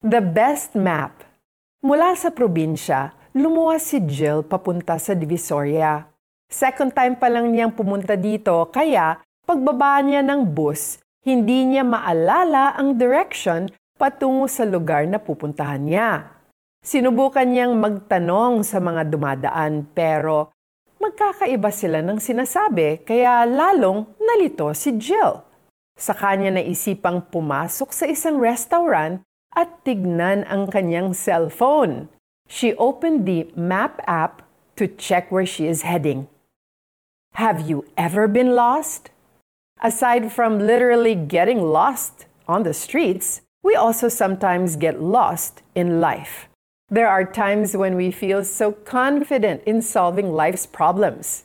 The best map. Mula sa probinsya, lumuwas si Jill papunta sa Divisoria. Second time pa lang niyang pumunta dito kaya pagbaba niya ng bus, hindi niya maalala ang direction patungo sa lugar na pupuntahan niya. Sinubukan niyang magtanong sa mga dumadaan pero magkakaiba sila ng sinasabi kaya lalong nalito si Jill. Sa kanya naisipang pumasok sa isang restaurant at tignan ang kanyang cellphone. She opened the map app to check where she is heading. Have you ever been lost? Aside from literally getting lost on the streets, we also sometimes get lost in life. There are times when we feel so confident in solving life's problems.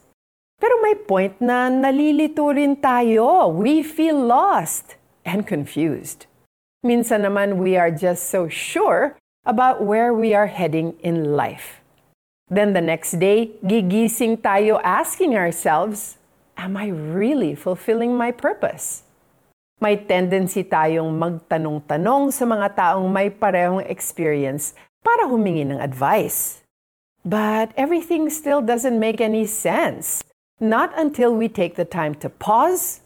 Pero may point na nalilito rin tayo. We feel lost and confused. Minsan naman we are just so sure about where we are heading in life. Then the next day, gigising tayo asking ourselves, Am I really fulfilling my purpose? May tendency tayong magtanong-tanong sa mga taong may parehong experience para humingi ng advice. But everything still doesn't make any sense. Not until we take the time to pause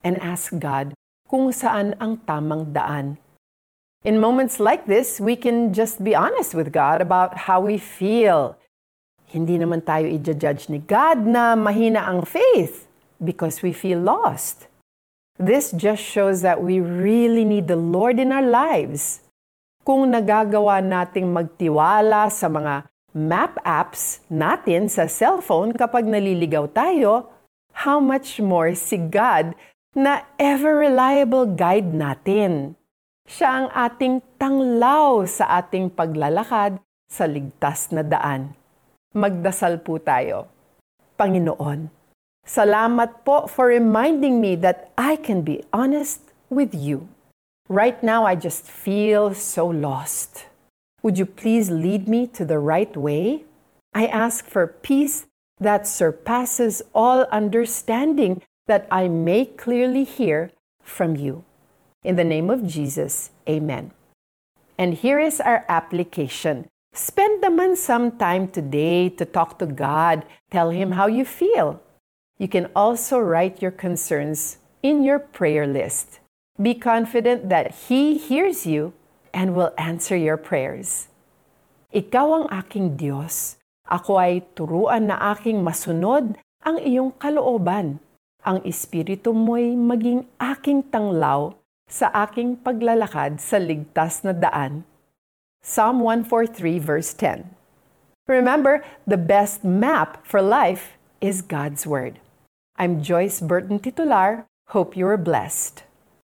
and ask God kung saan ang tamang daan. In moments like this, we can just be honest with God about how we feel hindi naman tayo i-judge ni God na mahina ang faith because we feel lost. This just shows that we really need the Lord in our lives. Kung nagagawa nating magtiwala sa mga map apps natin sa cellphone kapag naliligaw tayo, how much more si God na ever-reliable guide natin. Siya ang ating tanglaw sa ating paglalakad sa ligtas na daan. Magdasal po tayo. Panginoon, salamat po for reminding me that I can be honest with you. Right now, I just feel so lost. Would you please lead me to the right way? I ask for peace that surpasses all understanding that I may clearly hear from you. In the name of Jesus, amen. And here is our application. Spend naman some time today to talk to God. Tell Him how you feel. You can also write your concerns in your prayer list. Be confident that He hears you and will answer your prayers. Ikaw ang aking Diyos. Ako ay turuan na aking masunod ang iyong kalooban. Ang espiritu mo'y maging aking tanglaw sa aking paglalakad sa ligtas na daan Psalm 143, verse 10. Remember, the best map for life is God's Word. I'm Joyce Burton Titular. Hope you are blessed.